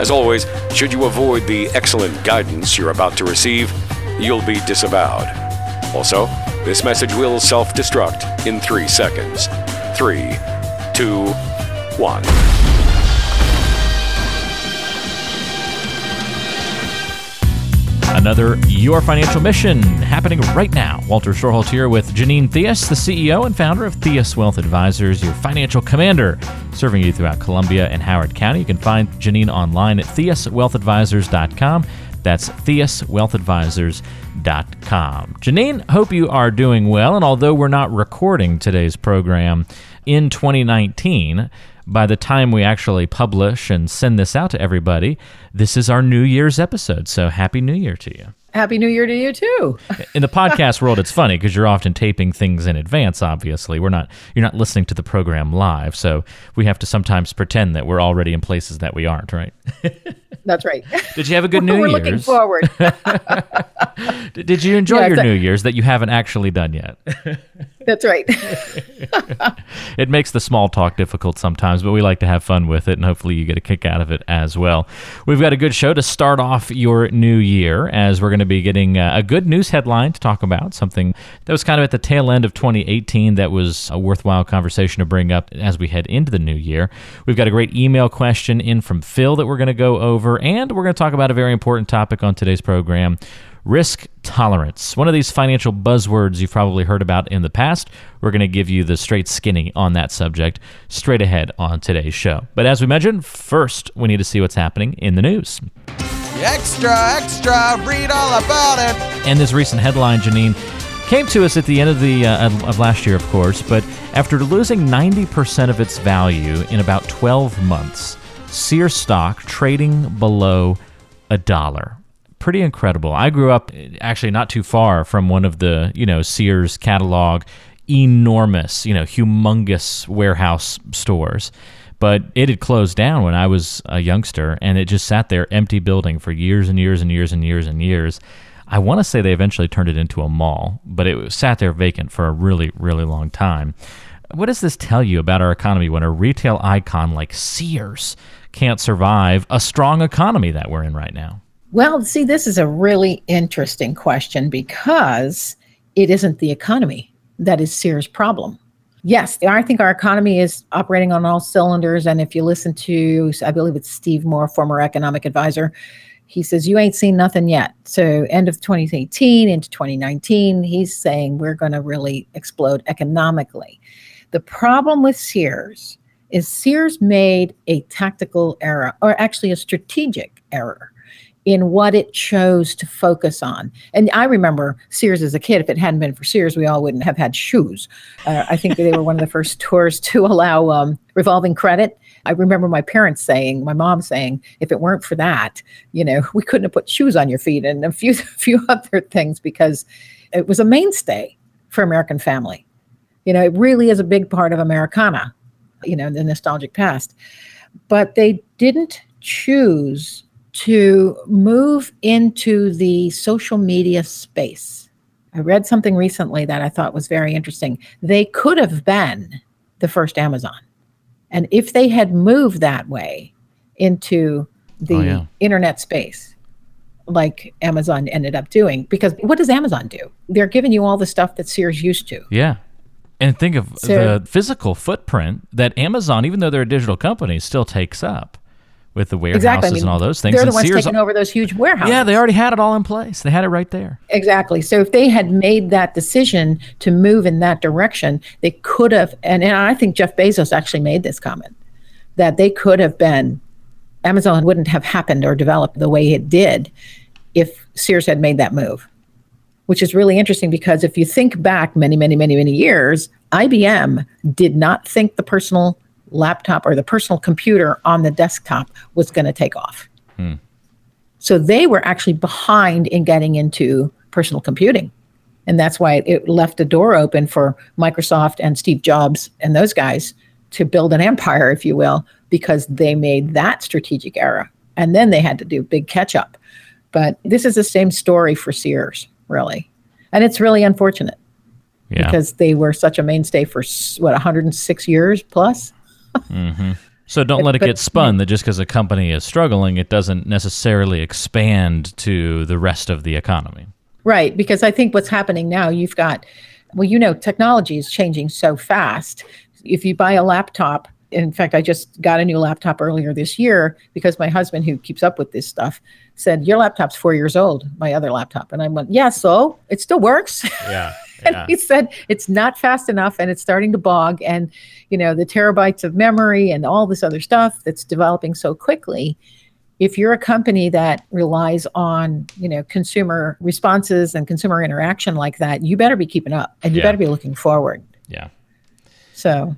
As always, should you avoid the excellent guidance you're about to receive, you'll be disavowed. Also, this message will self destruct in three seconds. Three, two, one. Another Your Financial Mission happening right now. Walter Storholt here with Janine Theus, the CEO and founder of Theus Wealth Advisors, your financial commander, serving you throughout Columbia and Howard County. You can find Janine online at theuswealthadvisors.com. That's theuswealthadvisors.com. Janine, hope you are doing well. And although we're not recording today's program in 2019, by the time we actually publish and send this out to everybody, this is our New Year's episode. So happy New Year to you. Happy New Year to you too. in the podcast world, it's funny because you're often taping things in advance. Obviously, we're not. You're not listening to the program live, so we have to sometimes pretend that we're already in places that we aren't. Right? That's right. Did you have a good New we're Year's? looking forward. Did you enjoy Yeah, your New Year's that you haven't actually done yet? That's right. it makes the small talk difficult sometimes, but we like to have fun with it, and hopefully you get a kick out of it as well. We've got a good show to start off your new year, as we're going to be getting uh, a good news headline to talk about, something that was kind of at the tail end of 2018 that was a worthwhile conversation to bring up as we head into the new year. We've got a great email question in from Phil that we're going to go over, and we're going to talk about a very important topic on today's program risk tolerance. One of these financial buzzwords you've probably heard about in the past. We're going to give you the straight skinny on that subject straight ahead on today's show. But as we mentioned, first we need to see what's happening in the news. Extra, extra, read all about it. And this recent headline, Janine, came to us at the end of the uh, of last year, of course. But after losing 90% of its value in about 12 months, Sears stock trading below a dollar. Pretty incredible. I grew up actually not too far from one of the you know Sears catalog, enormous you know humongous warehouse stores but it had closed down when I was a youngster, and it just sat there, empty building for years and years and years and years and years. I want to say they eventually turned it into a mall, but it sat there vacant for a really, really long time. What does this tell you about our economy when a retail icon like Sears can't survive a strong economy that we're in right now? well, see, this is a really interesting question because it isn't the economy that is Sears' problem. Yes, I think our economy is operating on all cylinders. And if you listen to, I believe it's Steve Moore, former economic advisor, he says, You ain't seen nothing yet. So, end of 2018 into 2019, he's saying we're going to really explode economically. The problem with Sears is Sears made a tactical error, or actually a strategic error in what it chose to focus on. And I remember Sears as a kid. If it hadn't been for Sears, we all wouldn't have had shoes. Uh, I think they were one of the first stores to allow um, revolving credit. I remember my parents saying, my mom saying, if it weren't for that, you know, we couldn't have put shoes on your feet and a few, few other things because it was a mainstay for American family. You know, it really is a big part of Americana, you know, the nostalgic past. But they didn't choose to move into the social media space. I read something recently that I thought was very interesting. They could have been the first Amazon. And if they had moved that way into the Oh, yeah. internet space, like Amazon ended up doing, because what does Amazon do? They're giving you all the stuff that Sears used to. Yeah. And think of So- the physical footprint that Amazon, even though they're a digital company, still takes up with the warehouses Exactly. I mean, and all those things. They're And the ones Sears- taking over those huge warehouses. Yeah, they already had it all in place. They had it right there. Exactly. So if they had made that decision to move in that direction, they could have, and, and I think Jeff Bezos actually made this comment that they could have been, Amazon wouldn't have happened or developed the way it did if Sears had made that move, which is really interesting because if you think back many, many, many, many years, IBM did not think the personal laptop or the personal computer on the desktop was going to take off. Hmm. So they were actually behind in getting into personal computing. And that's why it left a door open for Microsoft and Steve Jobs and those guys to build an empire, if you will, because they made that strategic error. And then they had to do big catch up. But this is the same story for Sears, really. And it's really unfortunate Yeah. because they were such a mainstay for what 106 years plus. Mm-hmm. So don't let it but- get spun that just because a company is struggling, it doesn't necessarily expand to the rest of the economy. Right, because I think what's happening now, you've got, well, you know, technology is changing so fast. If you buy a laptop, in fact, I just got a new laptop earlier this year because my husband, who keeps up with this stuff, said, Your laptop's four years old, my other laptop. And I went, Yeah, so it still works. Yeah. and he said it's not fast enough and it's starting to bog and you know the terabytes of memory and all this other stuff that's developing so quickly if you're a company that relies on you know consumer responses and consumer interaction like that you better be keeping up and you Yeah. better be looking forward yeah. so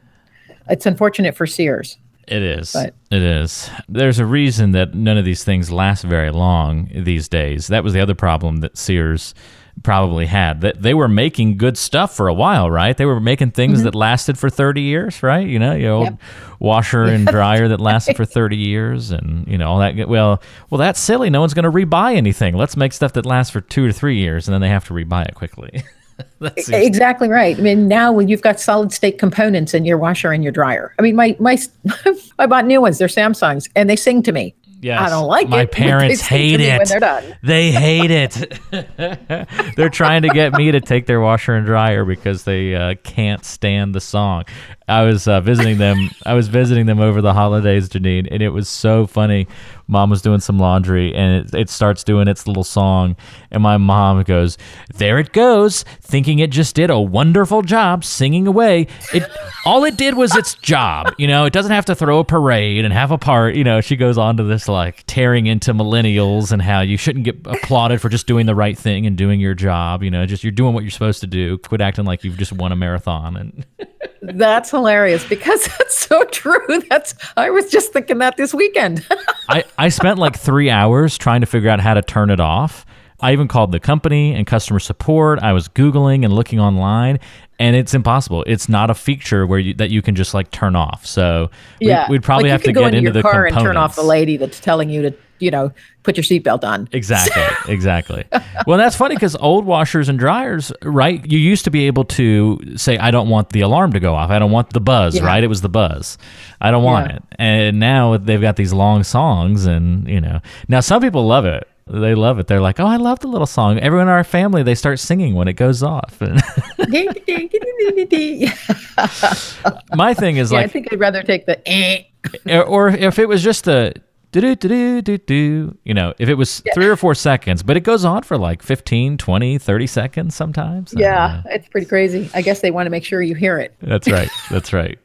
it's unfortunate for sears It is. But- it is. There's a reason that none of these things last very long these days. That was the other problem that Sears probably had. That they were making good stuff for a while, right? They were making things mm-hmm. that lasted for 30 years, right? You know, your old Yep. washer and dryer that lasted for 30 years and, you know, all that. Well, well, that's silly. No one's going to rebuy anything. Let's make stuff that lasts for 2 to 3 years and then they have to rebuy it quickly. That's exactly right. I mean, now when you've got solid state components in your washer and your dryer. I mean, my my I bought new ones. They're Samsungs, and they sing to me. Yes. I don't like My it. they parents hate it. when they're done. They hate it. They're trying to get me to take their washer and dryer because they uh, can't stand the song. I was uh, visiting them. I was visiting them over the holidays, Janine, and it was so funny. Mom was doing some laundry, and it, it starts doing its little song, and my mom goes, "There it goes, thinking it just did a wonderful job singing away. It all it did was its job. You know, it doesn't have to throw a parade and have a part. You know, she goes on to this like tearing into millennials and how you shouldn't get applauded for just doing the right thing and doing your job. You know, just you're doing what you're supposed to do. Quit acting like you've just won a marathon and." That's hilarious because that's so true. That's I was just thinking that this weekend. I, I spent like three hours trying to figure out how to turn it off. I even called the company and customer support. I was Googling and looking online, and it's impossible. It's not a feature where you, that you can just like turn off. So yeah. we, would probably like have to get into into the car components. and turn off the lady that's telling you to, you know, put your seatbelt on. Exactly, exactly. well, that's funny because old washers and dryers, right? You used to be able to say, "I don't want the alarm to go off. I don't want the buzz." Yeah. Right? It was the buzz. I don't want Yeah. it. And now they've got these long songs, and you know, now some people love it. They love it. They're like, "Oh, I love the little song." Everyone in our family they start singing when it goes off. My thing is I like, I think I'd rather take the. Eh. or, or if it was just a do do do do do you know if it was three or four seconds but it goes on for like 15 20 30 seconds sometimes Yeah, it's pretty crazy. I guess they want to make sure you hear it. that's right that's right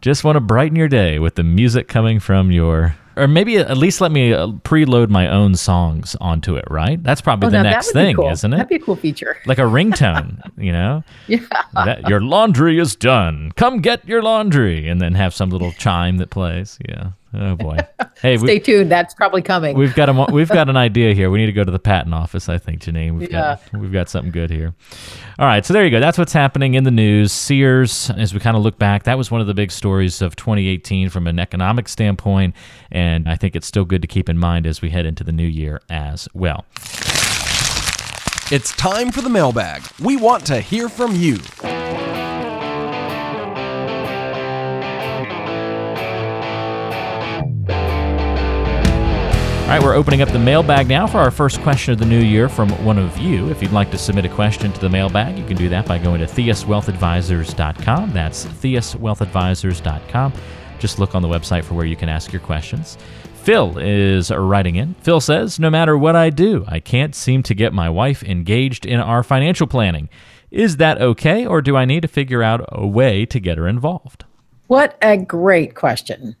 just want to brighten your day with the music coming from your or maybe at least let me uh, preload my own songs onto it right that's probably Oh, the next that would be thing cool. isn't it? That'd be a cool feature. like a ringtone you know Yeah. that your laundry is done come get your laundry and then have some little chime that plays yeah oh boy hey we, Stay tuned. That's probably coming. We've got a we've got an idea here. We need to go to the patent office. I think Janine. We've got we've got something good here. All right, so there you go. That's what's happening in the news. Sears, as we kind of look back, that was one of the big stories of 2018 from an economic standpoint, and I think it's still good to keep in mind as we head into the new year as well. It's time for the mailbag. We want to hear from you. All right, we're opening up the mailbag now for our first question of the new year from one of you. If you'd like to submit a question to the mailbag, you can do that by going to theuswealthadvisors.com. That's theuswealthadvisors.com. Just look on the website for where you can ask your questions. Phil is writing in. Phil says, No matter what I do, I can't seem to get my wife engaged in our financial planning. Is that okay, or do I need to figure out a way to get her involved? What a great question.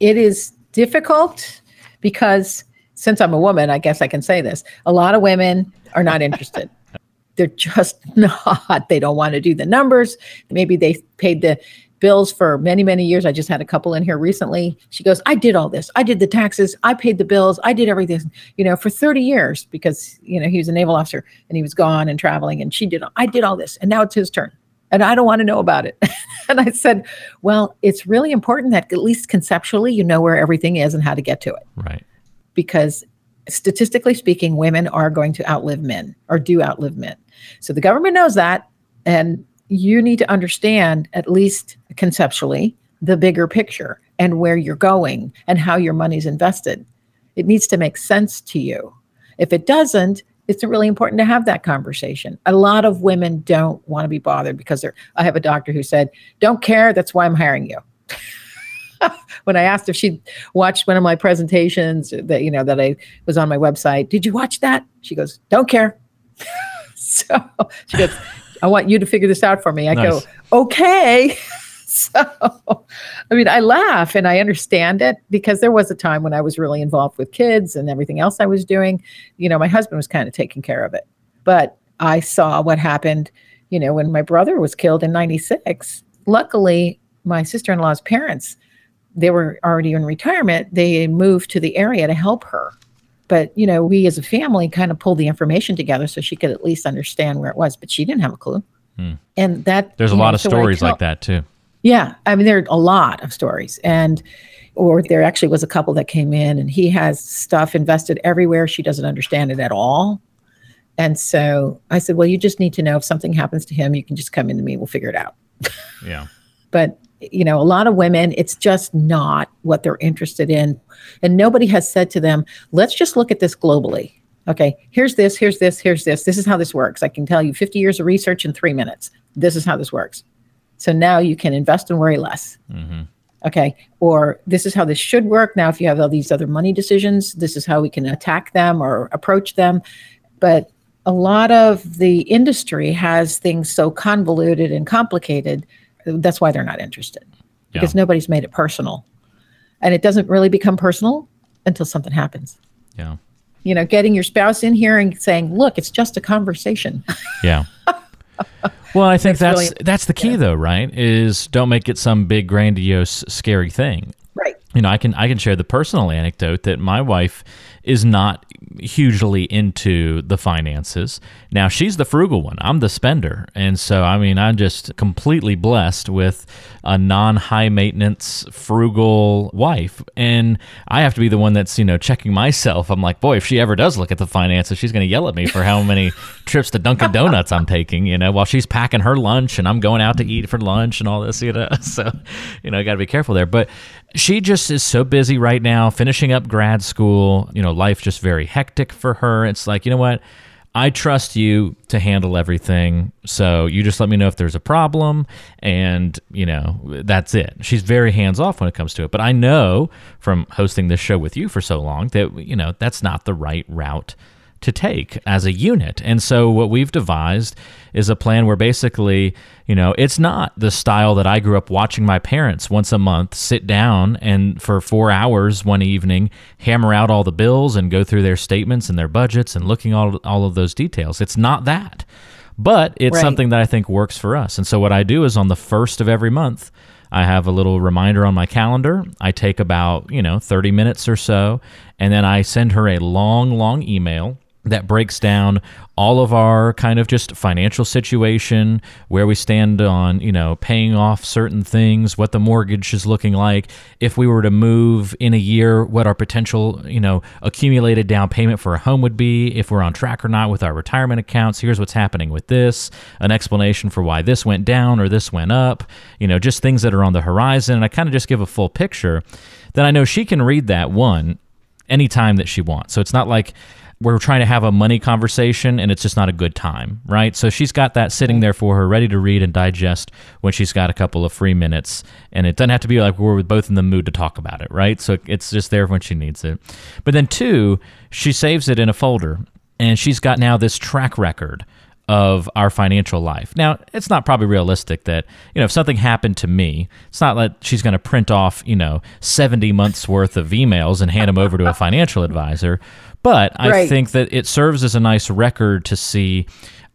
It is difficult because since I'm a woman, I guess I can say this. A lot of women are not interested. They're just not. They don't want to do the numbers. Maybe they paid the bills for many, many years. I just had a couple in here recently. She goes, I did all this. I did the taxes. I paid the bills. I did everything, you know, for 30 years because, you know, he was a naval officer and he was gone and traveling. And she did, I did all this. And now it's his turn. And I don't want to know about it. and I said, Well, it's really important that at least conceptually you know where everything is and how to get to it. Right. Because statistically speaking, women are going to outlive men or do outlive men. So the government knows that. And you need to understand, at least conceptually, the bigger picture and where you're going and how your money's invested. It needs to make sense to you. If it doesn't, it's really important to have that conversation. A lot of women don't want to be bothered because they're. I have a doctor who said, "Don't care. That's why I'm hiring you." when I asked if she watched one of my presentations that you know that I was on my website, did you watch that? She goes, "Don't care." so she goes, "I want you to figure this out for me." I nice. go, "Okay." so i mean i laugh and i understand it because there was a time when i was really involved with kids and everything else i was doing. You know my husband was kind of taking care of it but i saw what happened you know when my brother was killed in 96 luckily my sister-in-law's parents they were already in retirement they moved to the area to help her. But you know we as a family kind of pulled the information together so she could at least understand where it was but she didn't have a clue. Hmm. and that there's a lot know, of so stories like that too yeah, I mean there are a lot of stories, and or there actually was a couple that came in, and he has stuff invested everywhere. She doesn't understand it at all, and so I said, well, you just need to know if something happens to him, you can just come into me. We'll figure it out. Yeah. but you know, a lot of women, it's just not what they're interested in, and nobody has said to them, let's just look at this globally. Okay, here's this, here's this, here's this. This is how this works. I can tell you 50 years of research in three minutes. This is how this works. So now you can invest and worry less. Mm-hmm. Okay. Or this is how this should work. Now, if you have all these other money decisions, this is how we can attack them or approach them. But a lot of the industry has things so convoluted and complicated. That's why they're not interested because nobody's made it personal. And it doesn't really become personal until something happens. Yeah. You know, getting your spouse in here and saying, look, it's just a conversation. Yeah. Well, I think that's that's, really, that's the key yeah. though, right? Is don't make it some big grandiose scary thing. Right. You know, I can I can share the personal anecdote that my wife is not hugely into the finances. Now she's the frugal one. I'm the spender. And so I mean I'm just completely blessed with a non high maintenance frugal wife. And I have to be the one that's, you know, checking myself. I'm like, boy, if she ever does look at the finances, she's gonna yell at me for how many trips to Dunkin' Donuts I'm taking, you know, while she's packing her lunch and I'm going out to eat for lunch and all this, you know. So, you know, I gotta be careful there. But she just is so busy right now, finishing up grad school, you know, life just very hectic for her. It's like, you know what? I trust you to handle everything. So you just let me know if there's a problem and, you know, that's it. She's very hands off when it comes to it. But I know from hosting this show with you for so long that, you know, that's not the right route to take as a unit. And so what we've devised is a plan where basically, you know, it's not the style that I grew up watching my parents once a month sit down and for 4 hours one evening hammer out all the bills and go through their statements and their budgets and looking all all of those details. It's not that. But it's right. something that I think works for us. And so what I do is on the first of every month, I have a little reminder on my calendar. I take about, you know, 30 minutes or so, and then I send her a long, long email that breaks down all of our kind of just financial situation, where we stand on, you know, paying off certain things, what the mortgage is looking like. If we were to move in a year, what our potential, you know, accumulated down payment for a home would be, if we're on track or not with our retirement accounts. Here's what's happening with this, an explanation for why this went down or this went up, you know, just things that are on the horizon. And I kind of just give a full picture. Then I know she can read that one anytime that she wants. So it's not like, we're trying to have a money conversation and it's just not a good time, right? So she's got that sitting there for her, ready to read and digest when she's got a couple of free minutes. And it doesn't have to be like we're both in the mood to talk about it, right? So it's just there when she needs it. But then, two, she saves it in a folder and she's got now this track record of our financial life. Now, it's not probably realistic that, you know, if something happened to me, it's not like she's going to print off, you know, 70 months worth of emails and hand them over to a financial advisor. But I right. think that it serves as a nice record to see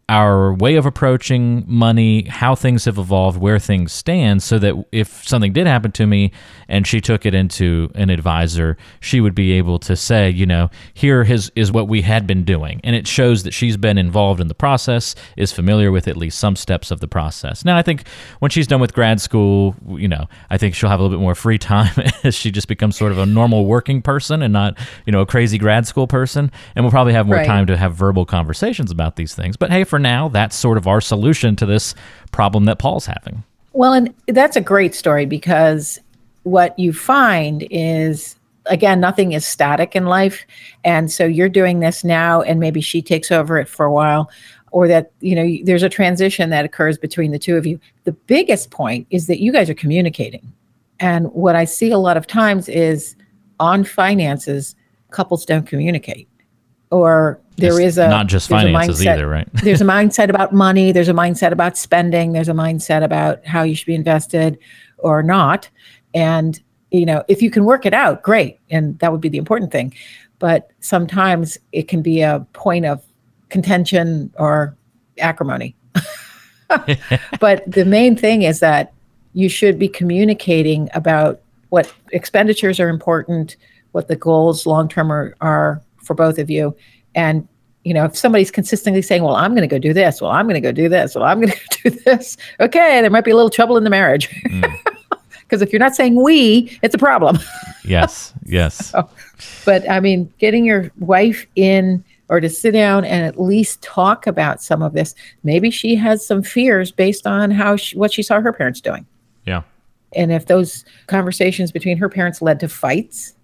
our way of approaching money, how things have evolved, where things stand, so that if something did happen to me and she took it into an advisor, she would be able to say, you know, here is, is what we had been doing. And it shows that she's been involved in the process, is familiar with at least some steps of the process. Now, I think when she's done with grad school, you know, I think she'll have a little bit more free time as she just becomes sort of a normal working person and not, you know, a crazy grad school person. And we'll probably have more Right. time to have verbal conversations about these things. But hey, for now, that's sort of our solution to this problem that Paul's having. Well, and that's a great story because what you find is again nothing is static in life. And so you're doing this now and maybe she takes over it for a while or that you know there's a transition that occurs between the two of you. The biggest point is that you guys are communicating. And what i see a lot of times is on finances couples don't communicate or there It's is a not just finances mindset- either, right? there's a mindset about money there's a mindset about spending there's a mindset about how you should be invested or not. And you know if you can work it out great and that would be the important thing. But sometimes it can be a point of contention or acrimony. But the main thing is that you should be communicating about what expenditures are important what the goals long term are, are for both of you and you know if somebody's consistently saying well i'm going to go do this well i'm going to go do this well i'm going to do this okay there might be a little trouble in the marriage mm. because if you're not saying we it's a problem Yes, yes. but I mean, getting your wife in or to sit down and at least talk about some of this. Maybe she has some fears based on how she, what she saw her parents doing. Yeah. And if those conversations between her parents led to fights,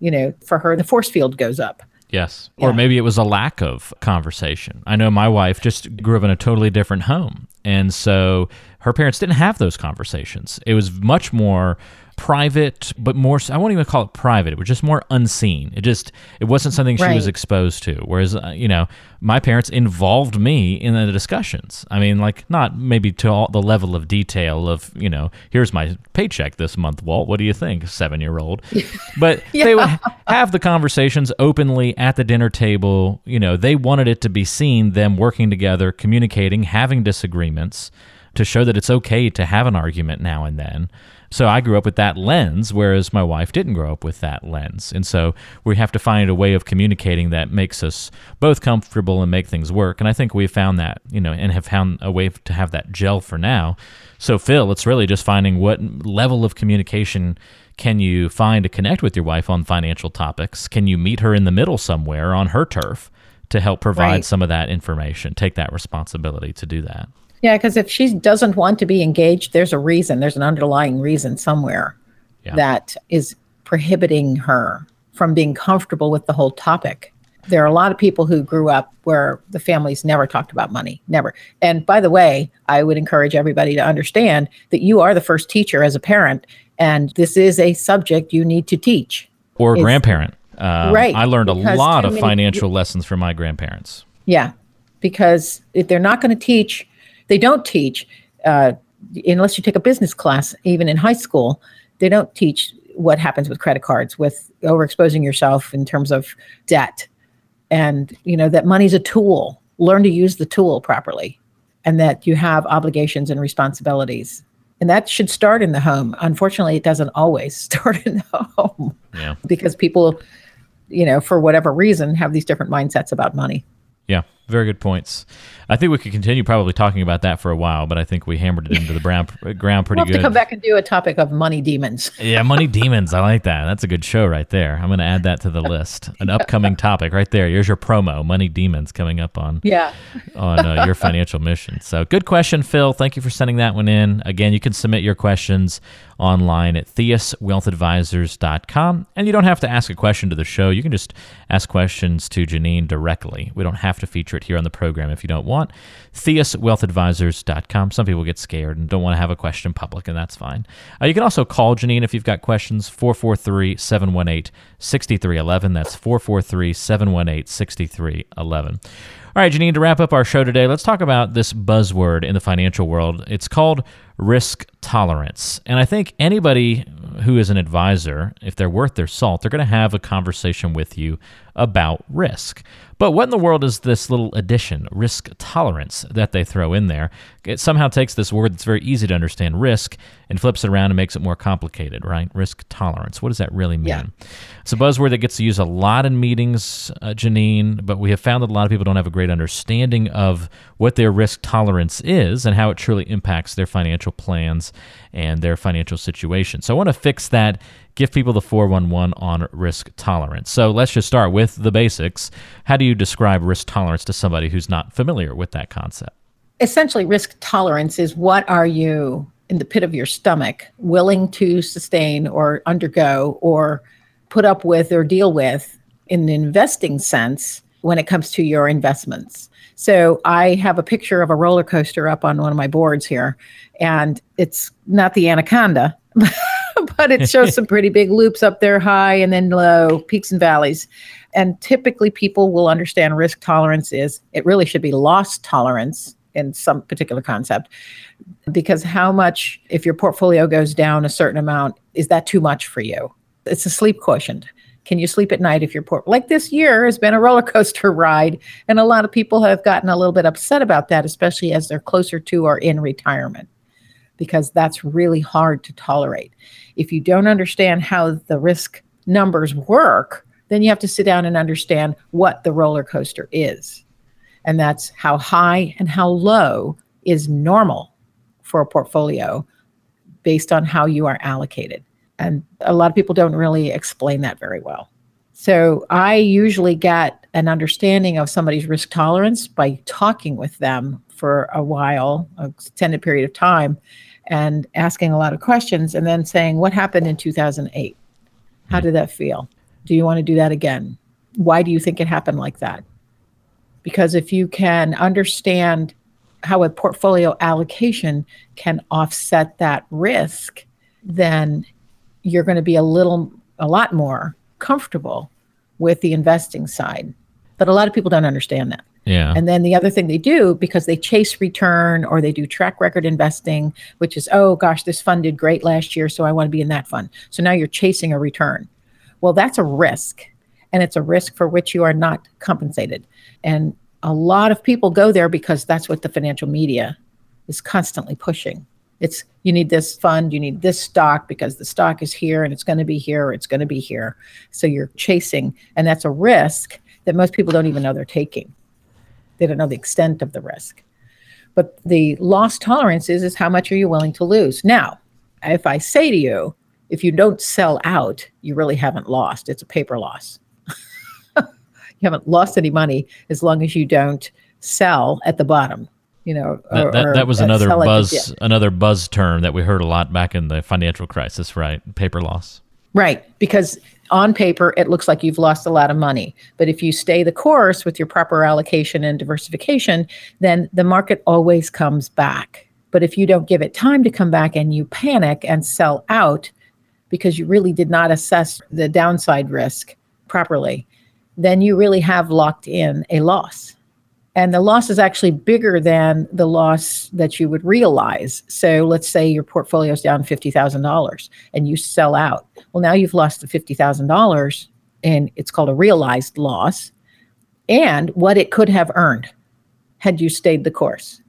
you know, for her, the force field goes up. Yes. Or maybe it was a lack of conversation. I know my wife just grew up in a totally different home. And so her parents didn't have those conversations. It was much more private, but more, I won't even call it private. It was just more unseen. It just, it wasn't something she was exposed to. Whereas, uh, you know, my parents involved me in the discussions. I mean, like, not maybe to all the level of detail of, you know, here's my paycheck this month, Walt. What do you think, seven year old? But they would have the conversations openly at the dinner table. You know, they wanted it to be seen, them working together, communicating, having disagreements to show that it's okay to have an argument now and then. So I grew up with that lens, whereas my wife didn't grow up with that lens. And so we have to find a way of communicating that makes us both comfortable and make things work. And I think we've found that, you know, and have found a way to have that gel for now. So, Phil, it's really just finding what level of communication can you find to connect with your wife on financial topics? Can you meet her in the middle somewhere on her turf to help provide Right. some of that information? Take that responsibility to do that. Yeah, because if she doesn't want to be engaged, there's a reason, there's an underlying reason somewhere Yeah. that is prohibiting her from being comfortable with the whole topic. There are a lot of people who grew up where the families never talked about money, never. And by the way, I would encourage everybody to understand that you are the first teacher as a parent, and this is a subject you need to teach. Or a It's- grandparent. Um, Right, I learned a lot of many- financial lessons from my grandparents. Yeah, because if they're not going to teach, they don't teach uh, unless you take a business class, even in high school. They don't teach what happens with credit cards, with overexposing yourself in terms of debt, and you know that money's a tool. Learn to use the tool properly, and that you have obligations and responsibilities. And that should start in the home. Unfortunately, it doesn't always start in the home Yeah. because people, you know, for whatever reason, have these different mindsets about money. Yeah. Very good points. I think we could continue probably talking about that for a while, but I think we hammered it into the brown, ground pretty We'll have good. to come back and do a topic of money demons. Yeah, Money Demons. I like that. That's a good show right there. I'm going to add that to the list. An upcoming topic right there. Here's your promo. Money Demons coming up on Yeah. on uh, your financial mission. So, good question, Phil. Thank you for sending that one in. Again, you can submit your questions online at theuswealthadvisors.com. And you don't have to ask a question to the show. You can just ask questions to Janine directly. We don't have to feature it here on the program if you don't want. theuswealthadvisors.com. Some people get scared and don't want to have a question public, and that's fine. Uh, you can also call Janine if you've got questions, 443 718 6311. That's 443 718 6311. All right, Janine, to wrap up our show today, let's talk about this buzzword in the financial world. It's called risk tolerance. And I think anybody who is an advisor, if they're worth their salt, they're going to have a conversation with you about risk. But what in the world is this little addition, risk tolerance, that they throw in there? It somehow takes this word that's very easy to understand, risk, and flips it around and makes it more complicated, right? Risk tolerance. What does that really mean? Yeah. It's a buzzword that gets used a lot in meetings, uh, Janine, but we have found that a lot of people don't have a great understanding of what their risk tolerance is and how it truly impacts their financial plans and their financial situation. So I want to fix that give people the 411 on risk tolerance. So let's just start with the basics. How do you describe risk tolerance to somebody who's not familiar with that concept? Essentially, risk tolerance is what are you in the pit of your stomach willing to sustain or undergo or put up with or deal with in an investing sense when it comes to your investments. So I have a picture of a roller coaster up on one of my boards here, and it's not the anaconda. but it shows some pretty big loops up there, high and then low, peaks and valleys. And typically, people will understand risk tolerance is it really should be loss tolerance in some particular concept. Because how much, if your portfolio goes down a certain amount, is that too much for you? It's a sleep quotient. Can you sleep at night if your port like this year has been a roller coaster ride, and a lot of people have gotten a little bit upset about that, especially as they're closer to or in retirement because that's really hard to tolerate. If you don't understand how the risk numbers work, then you have to sit down and understand what the roller coaster is. And that's how high and how low is normal for a portfolio based on how you are allocated. And a lot of people don't really explain that very well. So I usually get an understanding of somebody's risk tolerance by talking with them for a while, an extended period of time, and asking a lot of questions, and then saying, What happened in 2008? How hmm. did that feel? Do you want to do that again? Why do you think it happened like that? Because if you can understand how a portfolio allocation can offset that risk, then you're going to be a little, a lot more comfortable with the investing side. But a lot of people don't understand that. Yeah. And then the other thing they do because they chase return or they do track record investing, which is, oh gosh, this fund did great last year, so I want to be in that fund. So now you're chasing a return. Well, that's a risk. And it's a risk for which you are not compensated. And a lot of people go there because that's what the financial media is constantly pushing. It's you need this fund, you need this stock because the stock is here and it's going to be here or it's going to be here. So you're chasing, and that's a risk that most people don't even know they're taking. They don't know the extent of the risk. But the loss tolerance is, is how much are you willing to lose? Now, if I say to you, if you don't sell out, you really haven't lost. It's a paper loss. you haven't lost any money as long as you don't sell at the bottom. You know, that, that, that was another buzz, another buzz term that we heard a lot back in the financial crisis, right? Paper loss. Right, because on paper, it looks like you've lost a lot of money. But if you stay the course with your proper allocation and diversification, then the market always comes back. But if you don't give it time to come back and you panic and sell out because you really did not assess the downside risk properly, then you really have locked in a loss and the loss is actually bigger than the loss that you would realize. So let's say your portfolio is down $50,000 and you sell out. Well, now you've lost the $50,000 and it's called a realized loss and what it could have earned had you stayed the course.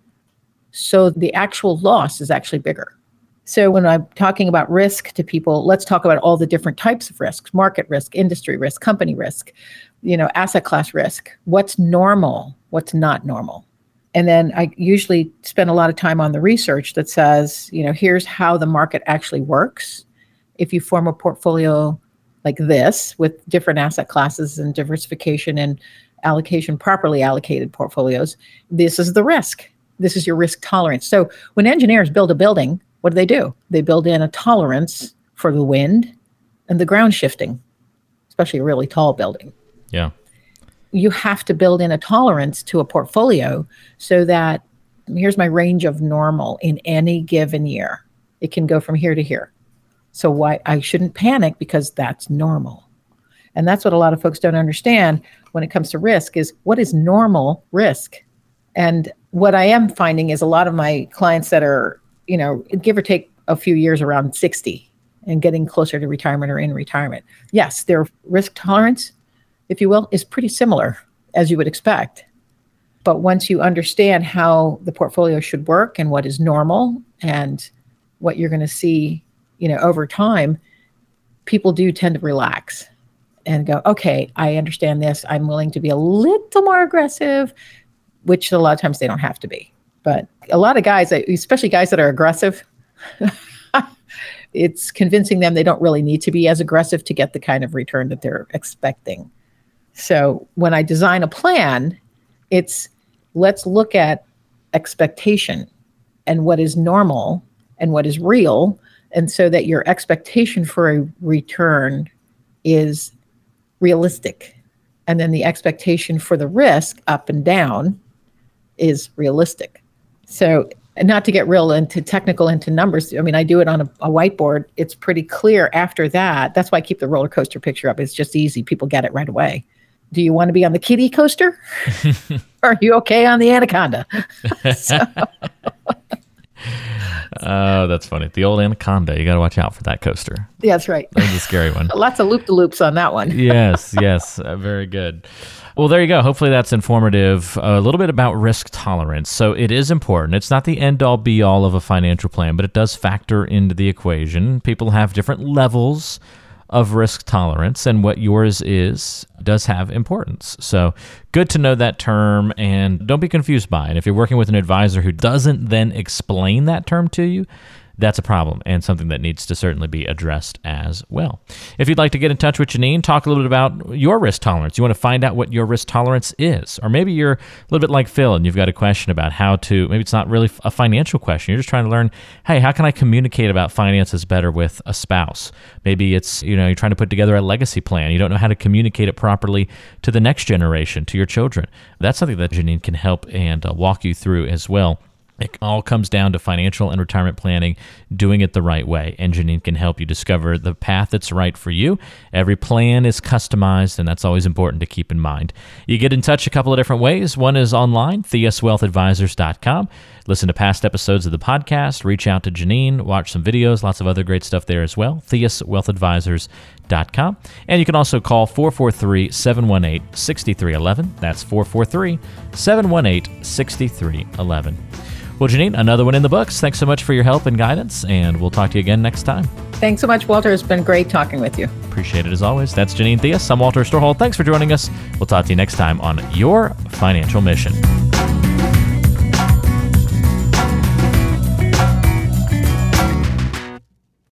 So the actual loss is actually bigger. So when I'm talking about risk to people, let's talk about all the different types of risks, market risk, industry risk, company risk, you know, asset class risk. What's normal? What's not normal? And then I usually spend a lot of time on the research that says, you know, here's how the market actually works. If you form a portfolio like this with different asset classes and diversification and allocation, properly allocated portfolios, this is the risk. This is your risk tolerance. So when engineers build a building, what do they do? They build in a tolerance for the wind and the ground shifting, especially a really tall building. Yeah. You have to build in a tolerance to a portfolio so that here's my range of normal in any given year. It can go from here to here. So why I shouldn't panic because that's normal. And that's what a lot of folks don't understand when it comes to risk is what is normal risk? And what I am finding is a lot of my clients that are, you know, give or take a few years around 60 and getting closer to retirement or in retirement. Yes, their risk tolerance, if you will, is pretty similar as you would expect. But once you understand how the portfolio should work and what is normal and what you're going to see, you know, over time, people do tend to relax and go, okay, I understand this. I'm willing to be a little more aggressive, which a lot of times they don't have to be. But a lot of guys, especially guys that are aggressive, it's convincing them they don't really need to be as aggressive to get the kind of return that they're expecting. So when I design a plan, it's let's look at expectation and what is normal and what is real. And so that your expectation for a return is realistic. And then the expectation for the risk up and down is realistic. So, not to get real into technical into numbers, I mean, I do it on a, a, whiteboard. It's pretty clear after that. That's why I keep the roller coaster picture up. It's just easy. People get it right away. Do you want to be on the kiddie coaster? are you okay on the anaconda? so, Oh, that's funny. The old anaconda. You got to watch out for that coaster. Yeah, that's right. That's a scary one. Lots of loop de loops on that one. yes, yes. Uh, very good. Well, there you go. Hopefully that's informative. A little bit about risk tolerance. So it is important. It's not the end all be all of a financial plan, but it does factor into the equation. People have different levels of risk tolerance, and what yours is does have importance. So, good to know that term, and don't be confused by it. If you're working with an advisor who doesn't then explain that term to you, that's a problem and something that needs to certainly be addressed as well. If you'd like to get in touch with Janine, talk a little bit about your risk tolerance. You want to find out what your risk tolerance is. Or maybe you're a little bit like Phil and you've got a question about how to, maybe it's not really a financial question. You're just trying to learn, hey, how can I communicate about finances better with a spouse? Maybe it's, you know, you're trying to put together a legacy plan. You don't know how to communicate it properly to the next generation, to your children. That's something that Janine can help and uh, walk you through as well. It all comes down to financial and retirement planning, doing it the right way. Janine can help you discover the path that's right for you. Every plan is customized, and that's always important to keep in mind. You get in touch a couple of different ways. One is online, theuswealthadvisors.com. Listen to past episodes of the podcast, reach out to Janine, watch some videos, lots of other great stuff there as well. theuswealthadvisors.com. And you can also call 443 718 6311. That's 443 718 6311. Well, Janine, another one in the books. Thanks so much for your help and guidance, and we'll talk to you again next time. Thanks so much, Walter. It's been great talking with you. Appreciate it as always. That's Janine Theus. I'm Walter Storholt. Thanks for joining us. We'll talk to you next time on Your Financial Mission.